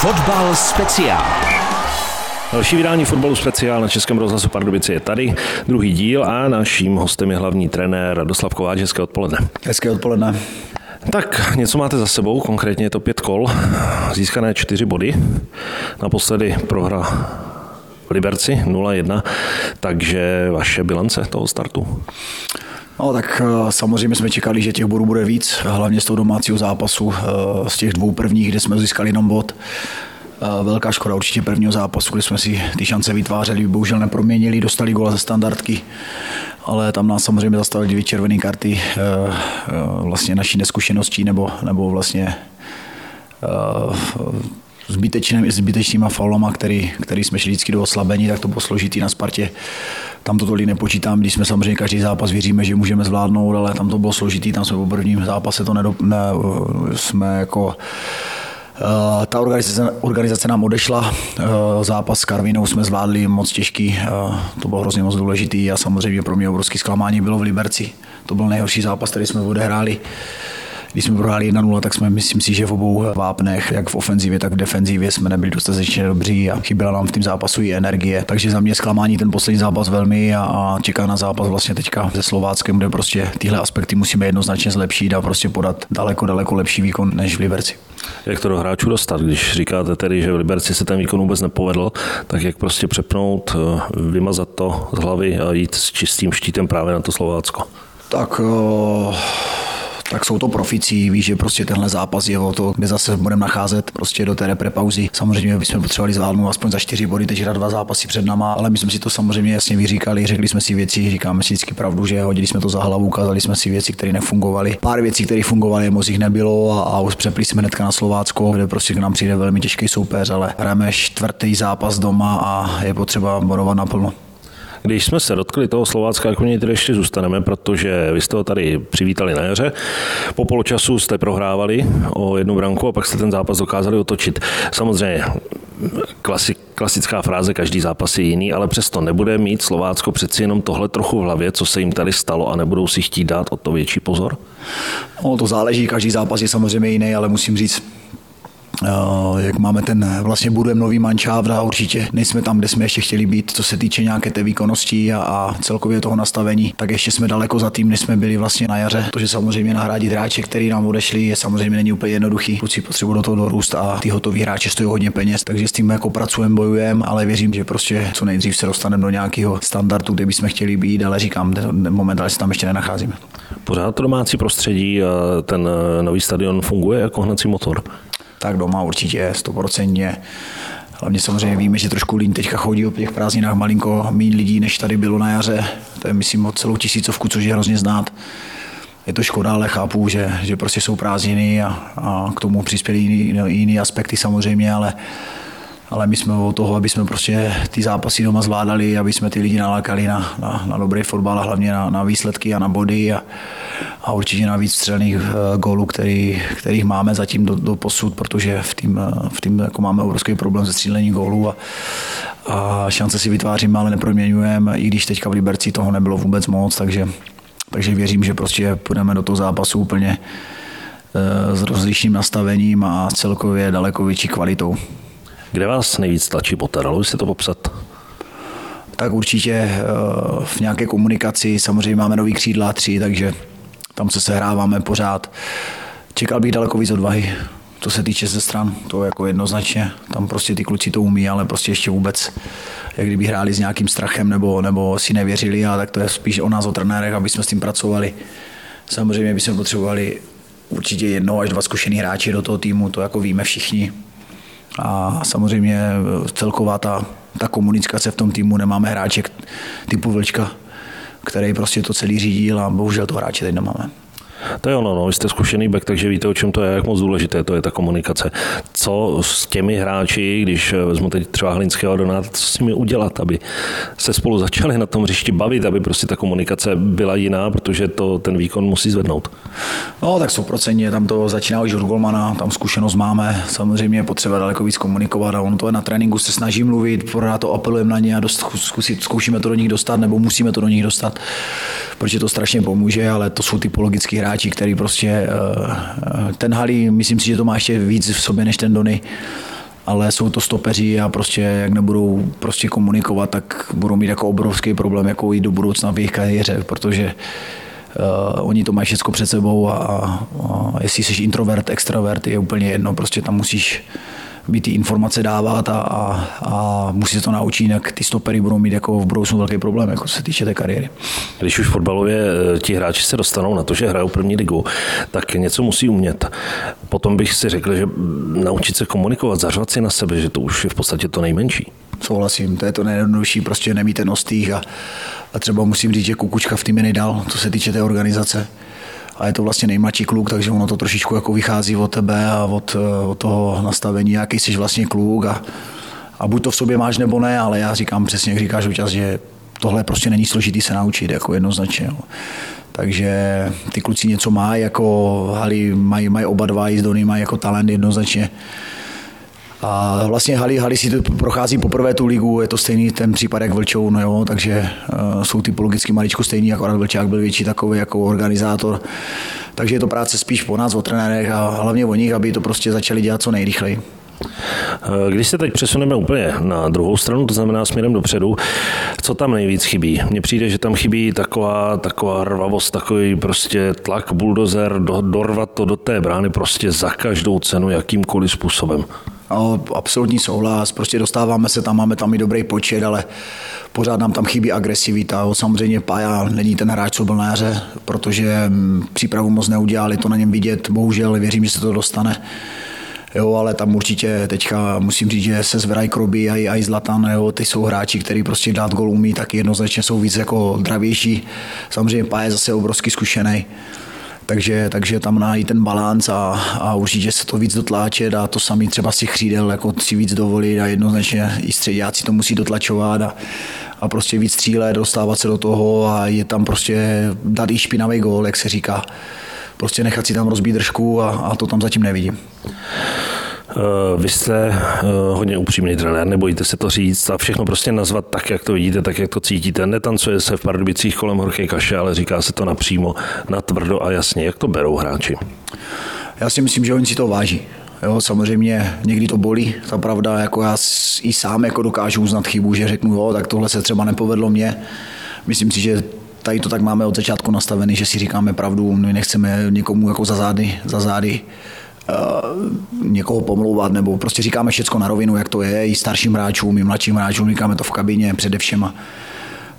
Fotbal speciál. Další vydání fotbalu speciál na Českém rozhlasu Pardubice je tady, druhý díl a naším hostem je hlavní trenér Radoslav Kováč. Hezké odpoledne. Hezké odpoledne. Tak, něco máte za sebou, konkrétně je to pět kol, získané čtyři body. Naposledy prohra v Liberci 0-1, takže vaše bilance toho startu? No tak eh, samozřejmě jsme čekali, že těch bodů bude víc, hlavně z toho domácího zápasu, eh, z těch dvou prvních, kde jsme získali jenom bod. Eh, velká škoda určitě prvního zápasu, kdy jsme si ty šance vytvářeli, bohužel neproměnili, dostali góla ze standardky, ale tam nás samozřejmě zastavili dvě červené karty vlastně naší neskušeností nebo, nebo vlastně zbytečným, zbytečnýma faulama, který, který jsme šli vždycky do oslabení, tak to bylo složitý na Spartě. Tam to tolik nepočítám, když jsme samozřejmě každý zápas věříme, že můžeme zvládnout, ale tam to bylo složitý, tam jsme po prvním zápase to nedop, ne, jsme jako Uh, ta organizace, organizace nám odešla, uh, zápas s Karvinou jsme zvládli moc těžký, uh, to bylo hrozně moc důležitý a samozřejmě pro mě obrovský zklamání bylo v Liberci. To byl nejhorší zápas, který jsme odehráli. Když jsme prohráli 1-0, tak jsme, myslím si, že v obou vápnech, jak v ofenzivě, tak v defenzivě, jsme nebyli dostatečně dobří a chyběla nám v tom zápasu i energie. Takže za mě zklamání ten poslední zápas velmi a, a čeká na zápas vlastně teďka se Slováckem, kde prostě tyhle aspekty musíme jednoznačně zlepšit a prostě podat daleko, daleko lepší výkon než v Liberci. Jak to do hráčů dostat, když říkáte tedy, že v Liberci se ten výkon vůbec nepovedl, tak jak prostě přepnout, eh, vymazat to z hlavy a jít s čistým štítem právě na to Slovácko? Tak uh tak jsou to profici, víš, že prostě tenhle zápas je o to, kde zase budeme nacházet prostě do té repre pauzy. Samozřejmě bychom potřebovali zvládnout aspoň za čtyři body, teď dva zápasy před náma, ale my jsme si to samozřejmě jasně vyříkali, řekli jsme si věci, říkáme si vždycky pravdu, že hodili jsme to za hlavu, ukázali jsme si věci, které nefungovaly. Pár věcí, které fungovaly, moc jich nebylo a, a už přepli jsme hnedka na Slovácko, kde prostě k nám přijde velmi těžký soupeř, ale hrajeme čtvrtý zápas doma a je potřeba bodovat naplno. Když jsme se dotkli toho Slovácka, jako tady ještě zůstaneme, protože vy jste ho tady přivítali na jaře. Po poločasu jste prohrávali o jednu branku a pak jste ten zápas dokázali otočit. Samozřejmě klasik, klasická fráze, každý zápas je jiný, ale přesto nebude mít Slovácko přeci jenom tohle trochu v hlavě, co se jim tady stalo a nebudou si chtít dát o to větší pozor? No, to záleží, každý zápas je samozřejmě jiný, ale musím říct, jak máme ten, vlastně budujeme nový manšáft a určitě nejsme tam, kde jsme ještě chtěli být, co se týče nějaké té výkonnosti a, a celkově toho nastavení, tak ještě jsme daleko za tím, než jsme byli vlastně na jaře. To, že samozřejmě nahradit hráče, který nám odešli, je samozřejmě není úplně jednoduchý. Kluci potřebují do toho dorůst a ty hotoví hráči stojí hodně peněz, takže s tím jako pracujeme, bojujeme, ale věřím, že prostě co nejdřív se dostaneme do nějakého standardu, kde bychom chtěli být, ale říkám, momentálně se tam ještě nenacházíme. Pořád to domácí prostředí ten nový stadion funguje jako hnací motor tak doma určitě stoprocentně. Hlavně samozřejmě víme, že trošku lín teďka chodí o těch prázdninách malinko méně lidí, než tady bylo na jaře. To je myslím o celou tisícovku, což je hrozně znát. Je to škoda, ale chápu, že, že prostě jsou prázdniny a, a k tomu přispěli jiný, jiný aspekty samozřejmě, ale ale my jsme o toho, aby jsme prostě ty zápasy doma zvládali, aby jsme ty lidi nalákali na, na, na dobrý fotbal a hlavně na, na výsledky a na body a, a určitě na víc střelných uh, gólů, který, kterých máme zatím do, do posud, protože v tým, uh, v tým jako máme obrovský problém se střílením gólů a, a šance si vytváříme, ale neproměňujeme, i když teďka v Liberci toho nebylo vůbec moc, takže, takže věřím, že prostě půjdeme do toho zápasu úplně uh, s rozlišným nastavením a celkově daleko větší kvalitou. Kde vás nejvíc tlačí poté? Dalo se to popsat? Tak určitě eh, v nějaké komunikaci, samozřejmě máme nový křídla tři, takže tam se sehráváme pořád. Čekal bych daleko víc odvahy, co se týče ze stran, to jako jednoznačně. Tam prostě ty kluci to umí, ale prostě ještě vůbec, jak kdyby hráli s nějakým strachem nebo, nebo si nevěřili, a tak to je spíš o nás, o trenérech, aby jsme s tím pracovali. Samozřejmě bychom potřebovali určitě jedno až dva zkušený hráči do toho týmu, to jako víme všichni, a samozřejmě celková ta, ta komunikace v tom týmu, nemáme hráče typu Vlčka, který prostě to celý řídil a bohužel to hráče teď nemáme. To je ono, no, vy jste zkušený back, takže víte, o čem to je, jak moc důležité to je ta komunikace. Co s těmi hráči, když vezmu teď třeba Hlinského a co s nimi udělat, aby se spolu začali na tom hřišti bavit, aby prostě ta komunikace byla jiná, protože to ten výkon musí zvednout. No, tak 100% tam to začíná už od Golmana, tam zkušenost máme, samozřejmě je potřeba daleko víc komunikovat a on to je na tréninku se snaží mluvit, pořád to apelujeme na ně a dost, zkusit, zkoušíme to do nich dostat, nebo musíme to do nich dostat, protože to strašně pomůže, ale to jsou typologický hráči, který prostě eh, ten Halí, myslím si, že to má ještě víc v sobě než ten Dony ale jsou to stopeři a prostě jak nebudou prostě komunikovat, tak budou mít jako obrovský problém jako i do budoucna v jejich kariéře, protože uh, oni to mají všechno před sebou a, a jestli jsi introvert, extrovert, je úplně jedno, prostě tam musíš být ty informace dávat a, a, a musí se to naučit, jinak ty stopery budou mít jako v budoucnu velký problém, jako se týče té kariéry. Když už fotbalově eh, ti hráči se dostanou na to, že hrajou první ligu, tak něco musí umět. Potom bych si řekl, že naučit se komunikovat, zařvat si na sebe, že to už je v podstatě to nejmenší. Souhlasím, to je to nejjednodušší, prostě nemíte nostých a, a třeba musím říct, že Kukučka v týmě nejdál, co se týče té organizace a je to vlastně nejmladší kluk, takže ono to trošičku jako vychází od tebe a od, eh, od toho nastavení, jaký jsi vlastně kluk a, a buď to v sobě máš nebo ne, ale já říkám přesně, jak říkáš občas, že tohle prostě není složitý se naučit, jako jednoznačně. Jo. Takže ty kluci něco mají, jako Hali mají, mají oba dva jízdony, mají jako talent jednoznačně. A vlastně Hali, Hali si to prochází poprvé tu ligu, je to stejný ten případ jak Vlčou, no jo, takže uh, jsou typologicky maličko stejný, akorát Vlčák byl větší takový jako organizátor. Takže je to práce spíš po nás, o trenérech a hlavně o nich, aby to prostě začali dělat co nejrychleji. Eh, když se teď přesuneme úplně na druhou stranu, to znamená směrem dopředu, co tam nejvíc chybí? Mně přijde, že tam chybí taková, taková rvavost, takový prostě tlak, buldozer, do, dorvat to do té brány prostě za každou cenu, jakýmkoliv způsobem. No, absolutní souhlas, prostě dostáváme se tam, máme tam i dobrý počet, ale pořád nám tam chybí agresivita. Samozřejmě Paja není ten hráč, co byl na jaře, protože mm, přípravu moc neudělali, to na něm vidět, bohužel věřím, že se to dostane. Jo, ale tam určitě teďka musím říct, že se zvedají Kroby a i, i Zlatan, jo, ty jsou hráči, kteří prostě dát gol umí, tak jednoznačně jsou víc jako dravější. Samozřejmě Paja je zase obrovský zkušený. Takže, takže tam najít ten balans a, a určitě se to víc dotláčet a to samý třeba si chřídel jako si víc dovolit a jednoznačně i středáci to musí dotlačovat a, a prostě víc střílet, dostávat se do toho a je tam prostě dát i špinavý gól, jak se říká. Prostě nechat si tam rozbít držku a, a to tam zatím nevidím. Eh, vy jste eh, hodně upřímný trenér, nebojíte se to říct a všechno prostě nazvat tak, jak to vidíte, tak, jak to cítíte. Netancuje se v Pardubicích kolem horké kaše, ale říká se to napřímo, natvrdo a jasně. Jak to berou hráči? Já si myslím, že oni si to váží. Jo, samozřejmě někdy to bolí, ta pravda, jako já i sám jako dokážu uznat chybu, že řeknu, jo, tak tohle se třeba nepovedlo mně. Myslím si, že tady to tak máme od začátku nastavený, že si říkáme pravdu, my nechceme někomu jako za zády, za zády někoho pomlouvat, nebo prostě říkáme všechno na rovinu, jak to je, i starším hráčům, i mladším hráčům, říkáme to v kabině především.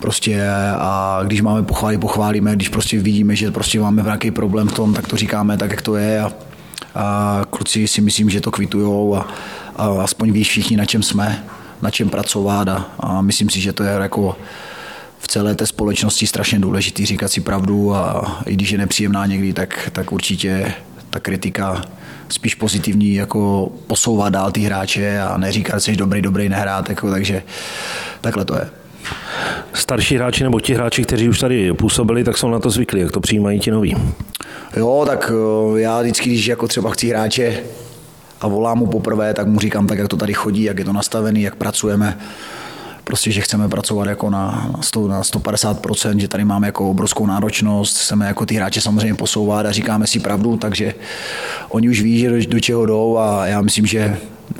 Prostě a když máme pochválit, pochválíme, když prostě vidíme, že prostě máme nějaký problém v tom, tak to říkáme tak, jak to je a, a kluci si myslím, že to kvitujou a, a aspoň ví všichni, na čem jsme, na čem pracovat a, a myslím si, že to je jako v celé té společnosti strašně důležitý říkat si pravdu a i když je nepříjemná někdy, tak, tak určitě ta kritika spíš pozitivní, jako posouvat dál ty hráče a neříkat, že jsi dobrý, dobrý nehrát, jako, takže takhle to je. Starší hráči nebo ti hráči, kteří už tady působili, tak jsou na to zvyklí, jak to přijímají ti noví. Jo, tak eh, já vždycky, když jako třeba chci hráče a volám mu poprvé, tak mu říkám tak, jak to tady chodí, jak je to nastavený, jak pracujeme prostě, že chceme pracovat jako na, na, 100, na 150%, že tady máme jako obrovskou náročnost, chceme jako ty hráče samozřejmě posouvat a říkáme si pravdu, takže oni už ví, že do, do čeho jdou a já myslím, že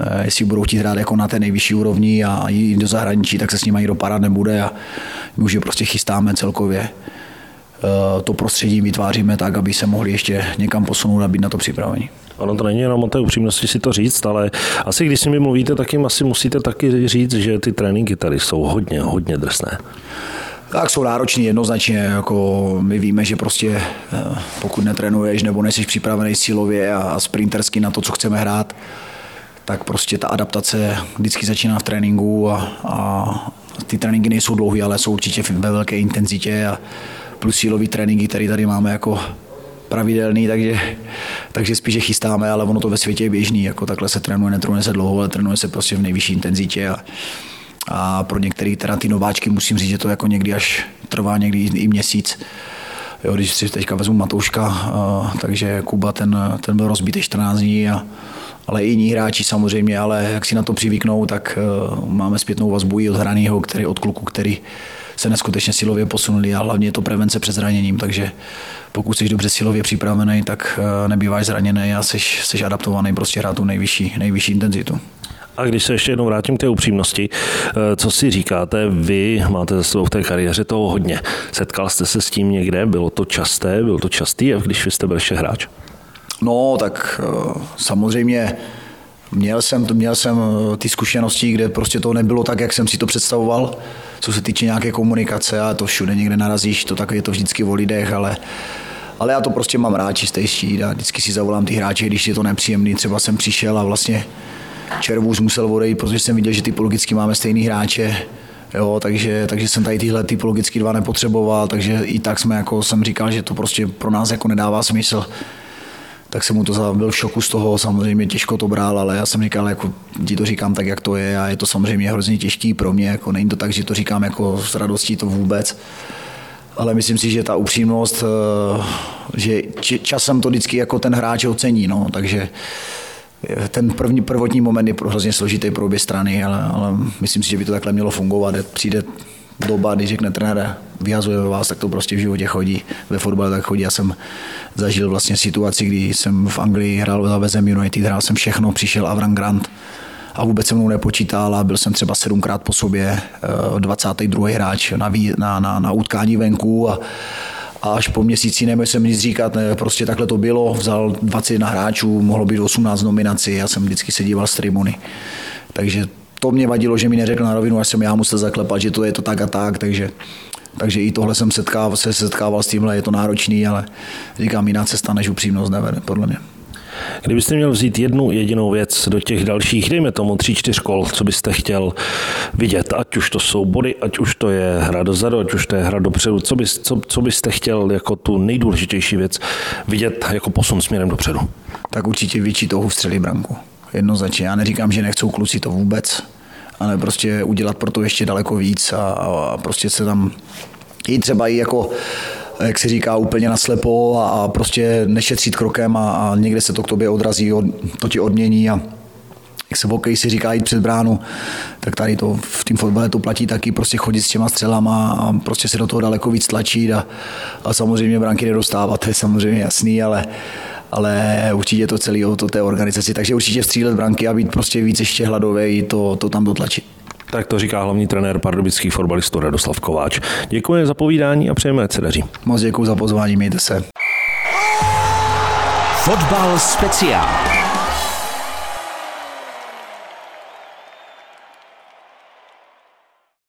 eh, jestli budou chtít hrát jako na té nejvyšší úrovni a jít do zahraničí, tak se s nimi nikdo parat nebude a my už je prostě chystáme celkově eh, to prostředí vytváříme tak, aby se mohli ještě někam posunout a být na to připraveni. Ono to není jenom o té upřímnosti si to říct, ale asi když s nimi mluvíte, tak jim asi musíte taky říct, že ty tréninky tady jsou hodně, hodně drsné. Tak jsou náročný jednoznačně, jako my víme, že prostě eh, pokud netrénuješ nebo nejsi připravený silově a sprintersky na to, co chceme hrát, tak prostě ta adaptace vždycky začíná v tréninku a, a ty tréninky nejsou dlouhé, ale jsou určitě ve velké intenzitě a plus sílový tréninky, které tady máme jako pravidelný, takže, takže spíše chystáme, ale ono to ve světě je běžný, jako takhle se trénuje, netrénuje se dlouho, ale trénuje se prostě v nejvyšší intenzitě a, a pro některé teda ty nováčky musím říct, že to jako někdy až trvá někdy i měsíc. Jo, když si teďka vezmu Matouška, uh, takže Kuba ten, ten byl rozbitý 14 dní a, ale i jiní hráči samozřejmě, ale jak si na to přivyknou, tak uh, máme zpětnou vazbu i od hraného, který od kluku, který se neskutečně silově posunuli a hlavně je to prevence před zraněním, takže pokud jsi dobře silově připravený, tak eh, nebýváš zraněný a jsi, jsi adaptovaný prostě hrát tu nejvyšší, nejvyšší intenzitu. A když se ještě jednou vrátím k té upřímnosti, eh, co si říkáte, vy máte za sebou v té kariéře toho hodně. Setkal jste se s tím někde? Bylo to časté? Bylo to častý, když vy jste byl ještě hráč? No, tak eh, samozřejmě měl jsem, měl jsem eh, ty zkušenosti, kde prostě to nebylo tak, jak jsem si to představoval, co se týče nějaké komunikace a to všude někde narazíš, to tak je to vždycky o lidech, ale ale já to prostě mám rád čistejší a vždycky si zavolám ty hráče, když je to nepříjemný. Třeba jsem přišel a vlastně Červus musel odejít, protože jsem viděl, že typologicky máme stejný hráče, Jo, takže, takže jsem tady tyhle typologicky dva nepotřeboval, takže i tak jsme, jako jsem říkal, že to prostě pro nás jako nedává smysl. Tak jsem mu to byl v šoku z toho, samozřejmě těžko to bral, ale já jsem říkal, jako ti to říkám tak, jak to je a je to samozřejmě hrozně těžký pro mě, jako není to tak, že to říkám jako s radostí to vůbec. Ale myslím si, že ta upřímnost, eh, že časem to vždycky jako ten hráč ocení, no, takže ten první prvotní moment je hrozně složitý pro obě strany, ale, ale myslím si, že by to takhle mělo fungovat. Přijde doba, když řekne trenér, vyhazujeme vás, tak to prostě v životě chodí. Ve fotbale tak chodí. Já jsem zažil vlastně situaci, kdy jsem v Anglii hrál za Vezem United, hrál jsem všechno, přišel Avram Grant a vůbec se mnou nepočítal a byl jsem třeba sedmkrát po sobě 22. Eh, hráč na, na, na, na utkání venku a, a až po měsíci neměl jsem nic říkat, ne, prostě takhle to bylo, vzal 21 hráčů, mohlo být 18 nominací, já jsem vždycky se díval z tribuny. Takže to mě vadilo, že mi neřekl na rovinu, až jsem já musel zaklepat, že to je to tak a tak, takže takže i tohle jsem setkával, se setkával s tímhle, je to náročný, ale říkám, jiná cesta než upřímnost nevede, podle mě. Kdybyste měl vzít jednu jedinou věc do těch dalších, dejme tomu tři, čtyř kol, co byste chtěl vidět, ať už to jsou body, ať už to je hra dozadu, ať už to je hra dopředu, co, bys, co, co byste chtěl jako tu nejdůležitější věc vidět jako posun směrem dopředu? Tak určitě větší touhu střelí branku. Jednoznačně. Já neříkám, že nechcou kluci to vůbec, ale prostě udělat pro to ještě daleko víc a, a prostě se tam i třeba i jako jak se říká, úplně naslepo a, a prostě nešetřit krokem a, a někde se to k tobě odrazí, od, to ti odmění a jak se v hokeji si říká jít před bránu, tak tady to v tom fotbale to platí taky, prostě chodit s těma střelama a prostě se do toho daleko víc tlačit a, a samozřejmě branky nedostávat, to je samozřejmě jasný, ale, ale určitě to celé o to té organizaci, takže určitě střílet branky a být prostě víc ještě hladový, to, to tam dotlačit. Tak to říká hlavní trenér pardubických fotbalistů Radoslav Kováč. Děkuji za povídání a přejeme, ať se daří. Moc děkuji za pozvání, mějte se. Fotbal speciál.